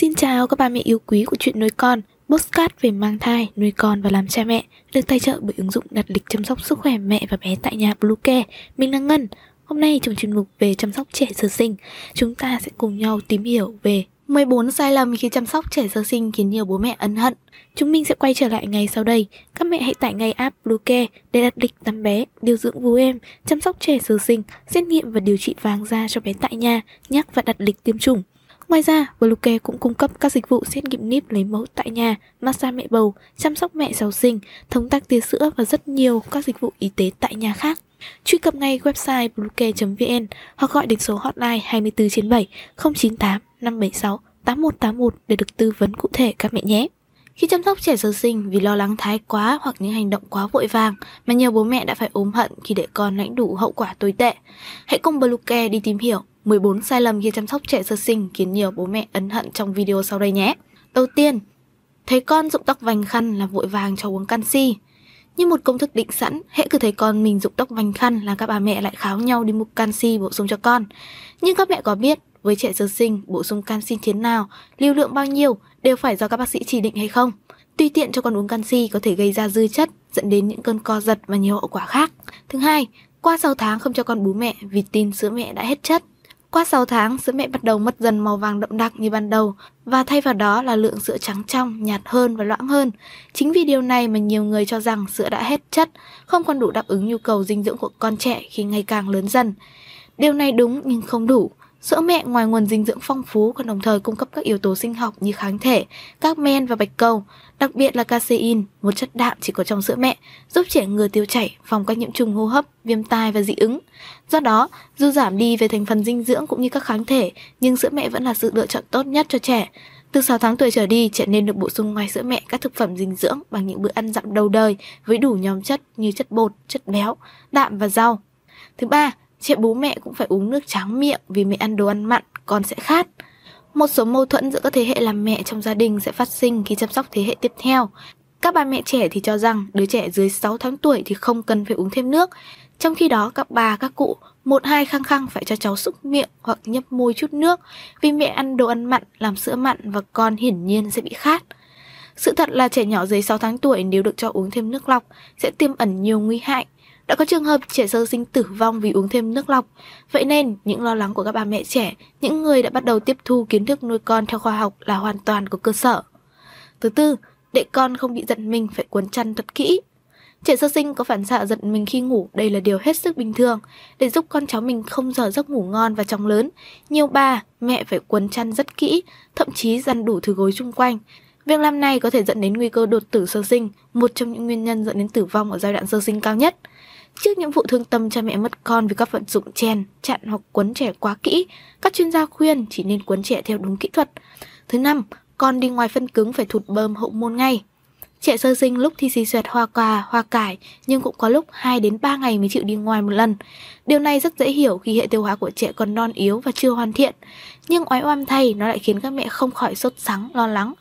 Xin chào các bà mẹ yêu quý của chuyện nuôi con, postcard về mang thai, nuôi con và làm cha mẹ, được tài trợ bởi ứng dụng đặt lịch chăm sóc sức khỏe mẹ và bé tại nhà Bluecare. Mình là Ngân. Hôm nay trong chuyên mục về chăm sóc trẻ sơ sinh, chúng ta sẽ cùng nhau tìm hiểu về 14 sai lầm khi chăm sóc trẻ sơ sinh khiến nhiều bố mẹ ân hận. Chúng mình sẽ quay trở lại ngay sau đây. Các mẹ hãy tải ngay app Bluecare để đặt lịch tắm bé, điều dưỡng vú em, chăm sóc trẻ sơ sinh, xét nghiệm và điều trị vàng da cho bé tại nhà, nhắc và đặt lịch tiêm chủng. Ngoài ra, Bluecare cũng cung cấp các dịch vụ xét nghiệm níp lấy mẫu tại nhà, massage mẹ bầu, chăm sóc mẹ sau sinh, thống tắc tia sữa và rất nhiều các dịch vụ y tế tại nhà khác. Truy cập ngay website bluecare.vn hoặc gọi đến số hotline 24 trên 7 098 576 8181 để được tư vấn cụ thể các mẹ nhé. Khi chăm sóc trẻ sơ sinh vì lo lắng thái quá hoặc những hành động quá vội vàng mà nhiều bố mẹ đã phải ốm hận khi để con lãnh đủ hậu quả tồi tệ. Hãy cùng Bluecare đi tìm hiểu 14 sai lầm khi chăm sóc trẻ sơ sinh khiến nhiều bố mẹ ấn hận trong video sau đây nhé. Đầu tiên, thấy con rụng tóc vành khăn là vội vàng cho uống canxi. Như một công thức định sẵn, hễ cứ thấy con mình rụng tóc vành khăn là các bà mẹ lại kháo nhau đi mua canxi bổ sung cho con. Nhưng các mẹ có biết với trẻ sơ sinh bổ sung canxi thế nào, liều lượng bao nhiêu đều phải do các bác sĩ chỉ định hay không? Tùy tiện cho con uống canxi có thể gây ra dư chất, dẫn đến những cơn co giật và nhiều hậu quả khác. Thứ hai, qua 6 tháng không cho con bú mẹ vì tin sữa mẹ đã hết chất. Qua 6 tháng, sữa mẹ bắt đầu mất dần màu vàng đậm đặc như ban đầu và thay vào đó là lượng sữa trắng trong, nhạt hơn và loãng hơn. Chính vì điều này mà nhiều người cho rằng sữa đã hết chất, không còn đủ đáp ứng nhu cầu dinh dưỡng của con trẻ khi ngày càng lớn dần. Điều này đúng nhưng không đủ. Sữa mẹ ngoài nguồn dinh dưỡng phong phú còn đồng thời cung cấp các yếu tố sinh học như kháng thể, các men và bạch cầu, đặc biệt là casein, một chất đạm chỉ có trong sữa mẹ, giúp trẻ ngừa tiêu chảy, phòng các nhiễm trùng hô hấp, viêm tai và dị ứng. Do đó, dù giảm đi về thành phần dinh dưỡng cũng như các kháng thể, nhưng sữa mẹ vẫn là sự lựa chọn tốt nhất cho trẻ. Từ 6 tháng tuổi trở đi, trẻ nên được bổ sung ngoài sữa mẹ các thực phẩm dinh dưỡng bằng những bữa ăn dặm đầu đời với đủ nhóm chất như chất bột, chất béo, đạm và rau. Thứ ba, Trẻ bố mẹ cũng phải uống nước tráng miệng vì mẹ ăn đồ ăn mặn, con sẽ khát. Một số mâu thuẫn giữa các thế hệ làm mẹ trong gia đình sẽ phát sinh khi chăm sóc thế hệ tiếp theo. Các bà mẹ trẻ thì cho rằng đứa trẻ dưới 6 tháng tuổi thì không cần phải uống thêm nước. Trong khi đó các bà, các cụ, một hai khăng khăng phải cho cháu xúc miệng hoặc nhấp môi chút nước vì mẹ ăn đồ ăn mặn làm sữa mặn và con hiển nhiên sẽ bị khát. Sự thật là trẻ nhỏ dưới 6 tháng tuổi nếu được cho uống thêm nước lọc sẽ tiêm ẩn nhiều nguy hại đã có trường hợp trẻ sơ sinh tử vong vì uống thêm nước lọc. Vậy nên, những lo lắng của các bà mẹ trẻ, những người đã bắt đầu tiếp thu kiến thức nuôi con theo khoa học là hoàn toàn có cơ sở. Thứ tư, để con không bị giận mình phải cuốn chăn thật kỹ. Trẻ sơ sinh có phản xạ giận mình khi ngủ, đây là điều hết sức bình thường. Để giúp con cháu mình không giờ giấc ngủ ngon và chóng lớn, nhiều bà, mẹ phải cuốn chăn rất kỹ, thậm chí dằn đủ thứ gối chung quanh. Việc làm này có thể dẫn đến nguy cơ đột tử sơ sinh, một trong những nguyên nhân dẫn đến tử vong ở giai đoạn sơ sinh cao nhất. Trước những vụ thương tâm cha mẹ mất con vì các vận dụng chèn, chặn hoặc quấn trẻ quá kỹ, các chuyên gia khuyên chỉ nên quấn trẻ theo đúng kỹ thuật. Thứ năm, con đi ngoài phân cứng phải thụt bơm hậu môn ngay. Trẻ sơ sinh lúc thì xì xoẹt hoa cà, hoa cải, nhưng cũng có lúc 2 đến 3 ngày mới chịu đi ngoài một lần. Điều này rất dễ hiểu khi hệ tiêu hóa của trẻ còn non yếu và chưa hoàn thiện. Nhưng oái oăm thay, nó lại khiến các mẹ không khỏi sốt sắng, lo lắng.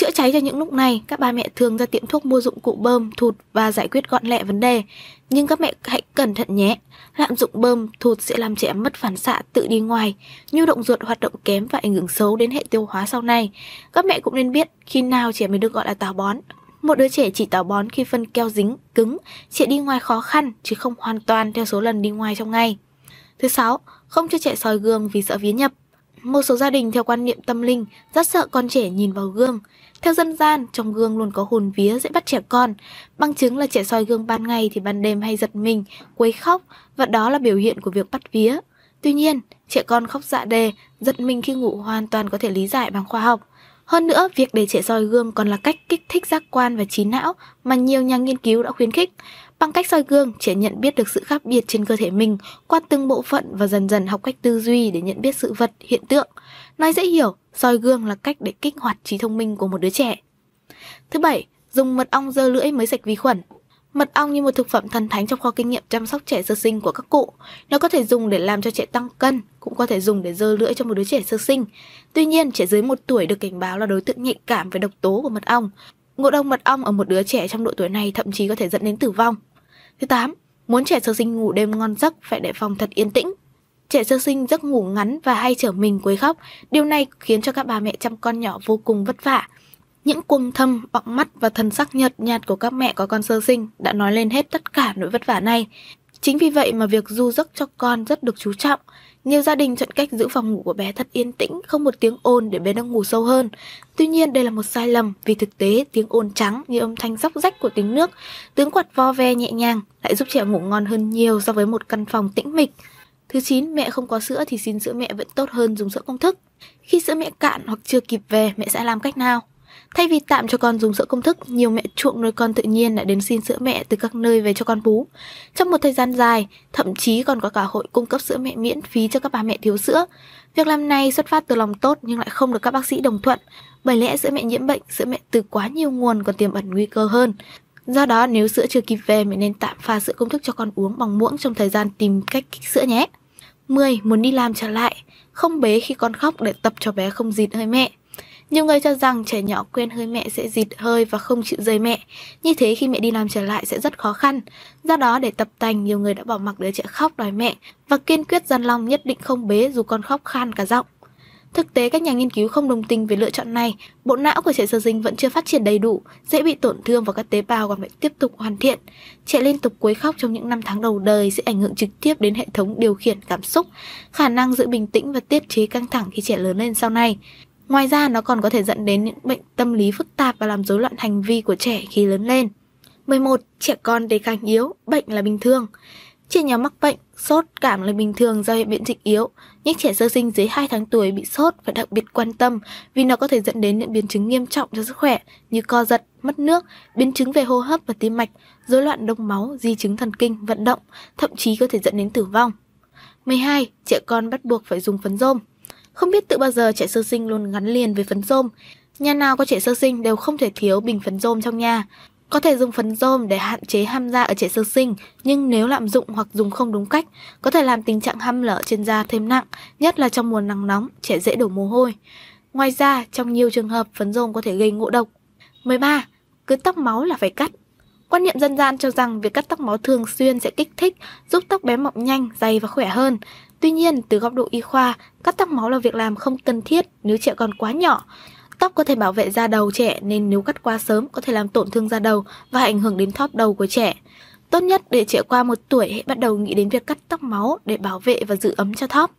Chữa cháy cho những lúc này, các bà mẹ thường ra tiệm thuốc mua dụng cụ bơm, thụt và giải quyết gọn lẹ vấn đề. Nhưng các mẹ hãy cẩn thận nhé. Lạm dụng bơm, thụt sẽ làm trẻ mất phản xạ tự đi ngoài, nhu động ruột hoạt động kém và ảnh hưởng xấu đến hệ tiêu hóa sau này. Các mẹ cũng nên biết khi nào trẻ mới được gọi là táo bón. Một đứa trẻ chỉ táo bón khi phân keo dính, cứng, trẻ đi ngoài khó khăn chứ không hoàn toàn theo số lần đi ngoài trong ngày. Thứ sáu, không cho trẻ soi gương vì sợ vía nhập. Một số gia đình theo quan niệm tâm linh rất sợ con trẻ nhìn vào gương. Theo dân gian, trong gương luôn có hồn vía dễ bắt trẻ con. Bằng chứng là trẻ soi gương ban ngày thì ban đêm hay giật mình, quấy khóc và đó là biểu hiện của việc bắt vía. Tuy nhiên, trẻ con khóc dạ đề, giật mình khi ngủ hoàn toàn có thể lý giải bằng khoa học. Hơn nữa, việc để trẻ soi gương còn là cách kích thích giác quan và trí não mà nhiều nhà nghiên cứu đã khuyến khích. Bằng cách soi gương, trẻ nhận biết được sự khác biệt trên cơ thể mình qua từng bộ phận và dần dần học cách tư duy để nhận biết sự vật, hiện tượng. Nói dễ hiểu, soi gương là cách để kích hoạt trí thông minh của một đứa trẻ. Thứ bảy, dùng mật ong dơ lưỡi mới sạch vi khuẩn. Mật ong như một thực phẩm thần thánh trong kho kinh nghiệm chăm sóc trẻ sơ sinh của các cụ. Nó có thể dùng để làm cho trẻ tăng cân, cũng có thể dùng để dơ lưỡi cho một đứa trẻ sơ sinh. Tuy nhiên, trẻ dưới 1 tuổi được cảnh báo là đối tượng nhạy cảm với độc tố của mật ong. Ngộ độc mật ong ở một đứa trẻ trong độ tuổi này thậm chí có thể dẫn đến tử vong. Thứ 8. Muốn trẻ sơ sinh ngủ đêm ngon giấc phải đề phòng thật yên tĩnh. Trẻ sơ sinh giấc ngủ ngắn và hay trở mình quấy khóc. Điều này khiến cho các bà mẹ chăm con nhỏ vô cùng vất vả. Những quầng thâm, bọng mắt và thần sắc nhợt nhạt của các mẹ có con sơ sinh đã nói lên hết tất cả nỗi vất vả này. Chính vì vậy mà việc du giấc cho con rất được chú trọng. Nhiều gia đình chọn cách giữ phòng ngủ của bé thật yên tĩnh, không một tiếng ồn để bé đang ngủ sâu hơn. Tuy nhiên đây là một sai lầm vì thực tế tiếng ồn trắng như âm thanh róc rách của tiếng nước, tiếng quạt vo ve nhẹ nhàng lại giúp trẻ ngủ ngon hơn nhiều so với một căn phòng tĩnh mịch. Thứ 9, mẹ không có sữa thì xin sữa mẹ vẫn tốt hơn dùng sữa công thức. Khi sữa mẹ cạn hoặc chưa kịp về, mẹ sẽ làm cách nào? Thay vì tạm cho con dùng sữa công thức, nhiều mẹ chuộng nuôi con tự nhiên đã đến xin sữa mẹ từ các nơi về cho con bú. Trong một thời gian dài, thậm chí còn có cả hội cung cấp sữa mẹ miễn phí cho các bà mẹ thiếu sữa. Việc làm này xuất phát từ lòng tốt nhưng lại không được các bác sĩ đồng thuận, bởi lẽ sữa mẹ nhiễm bệnh, sữa mẹ từ quá nhiều nguồn còn tiềm ẩn nguy cơ hơn. Do đó, nếu sữa chưa kịp về, mẹ nên tạm pha sữa công thức cho con uống bằng muỗng trong thời gian tìm cách kích sữa nhé. 10. Muốn đi làm trở lại, không bế khi con khóc để tập cho bé không dịt hơi mẹ. Nhiều người cho rằng trẻ nhỏ quen hơi mẹ sẽ dịt hơi và không chịu rời mẹ. Như thế khi mẹ đi làm trở lại sẽ rất khó khăn. Do đó để tập tành, nhiều người đã bỏ mặc đứa trẻ khóc đòi mẹ và kiên quyết gian long nhất định không bế dù con khóc khan cả giọng. Thực tế các nhà nghiên cứu không đồng tình về lựa chọn này, bộ não của trẻ sơ sinh vẫn chưa phát triển đầy đủ, dễ bị tổn thương và các tế bào còn phải tiếp tục hoàn thiện. Trẻ liên tục quấy khóc trong những năm tháng đầu đời sẽ ảnh hưởng trực tiếp đến hệ thống điều khiển cảm xúc, khả năng giữ bình tĩnh và tiết chế căng thẳng khi trẻ lớn lên sau này. Ngoài ra nó còn có thể dẫn đến những bệnh tâm lý phức tạp và làm rối loạn hành vi của trẻ khi lớn lên. 11. Trẻ con đề kháng yếu, bệnh là bình thường. Trẻ nhỏ mắc bệnh, sốt, cảm là bình thường do hệ miễn dịch yếu. Nhưng trẻ sơ sinh dưới 2 tháng tuổi bị sốt phải đặc biệt quan tâm vì nó có thể dẫn đến những biến chứng nghiêm trọng cho sức khỏe như co giật, mất nước, biến chứng về hô hấp và tim mạch, rối loạn đông máu, di chứng thần kinh, vận động, thậm chí có thể dẫn đến tử vong. 12. Trẻ con bắt buộc phải dùng phấn rôm. Không biết tự bao giờ trẻ sơ sinh luôn gắn liền với phấn rôm. Nhà nào có trẻ sơ sinh đều không thể thiếu bình phấn rôm trong nhà. Có thể dùng phấn rôm để hạn chế ham da ở trẻ sơ sinh, nhưng nếu lạm dụng hoặc dùng không đúng cách, có thể làm tình trạng ham lở trên da thêm nặng, nhất là trong mùa nắng nóng, trẻ dễ đổ mồ hôi. Ngoài ra, trong nhiều trường hợp, phấn rôm có thể gây ngộ độc. 13. Cứ tóc máu là phải cắt. Quan niệm dân gian cho rằng việc cắt tóc máu thường xuyên sẽ kích thích, giúp tóc bé mọng nhanh, dày và khỏe hơn. Tuy nhiên, từ góc độ y khoa, cắt tóc máu là việc làm không cần thiết nếu trẻ còn quá nhỏ. Tóc có thể bảo vệ da đầu trẻ nên nếu cắt quá sớm có thể làm tổn thương da đầu và ảnh hưởng đến thóp đầu của trẻ. Tốt nhất để trẻ qua một tuổi hãy bắt đầu nghĩ đến việc cắt tóc máu để bảo vệ và giữ ấm cho thóp.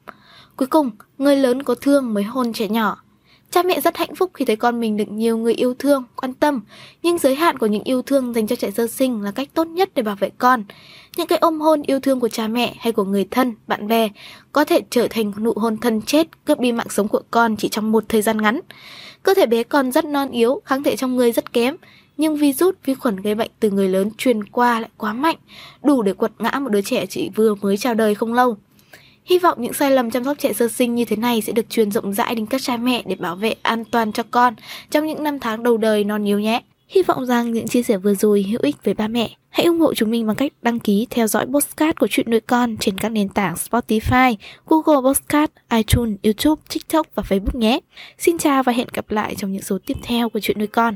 Cuối cùng, người lớn có thương mới hôn trẻ nhỏ. Cha mẹ rất hạnh phúc khi thấy con mình được nhiều người yêu thương, quan tâm, nhưng giới hạn của những yêu thương dành cho trẻ sơ sinh là cách tốt nhất để bảo vệ con. Những cái ôm hôn yêu thương của cha mẹ hay của người thân, bạn bè có thể trở thành nụ hôn thân chết, cướp đi mạng sống của con chỉ trong một thời gian ngắn. Cơ thể bé con rất non yếu, kháng thể trong người rất kém, nhưng virus, vi khuẩn gây bệnh từ người lớn truyền qua lại quá mạnh, đủ để quật ngã một đứa trẻ chỉ vừa mới chào đời không lâu. Hy vọng những sai lầm chăm sóc trẻ sơ sinh như thế này sẽ được truyền rộng rãi đến các cha mẹ để bảo vệ an toàn cho con trong những năm tháng đầu đời non yếu nhé. Hy vọng rằng những chia sẻ vừa rồi hữu ích với ba mẹ. Hãy ủng hộ chúng mình bằng cách đăng ký theo dõi postcard của chuyện nuôi con trên các nền tảng Spotify, Google Postcard, iTunes, YouTube, TikTok và Facebook nhé. Xin chào và hẹn gặp lại trong những số tiếp theo của chuyện nuôi con.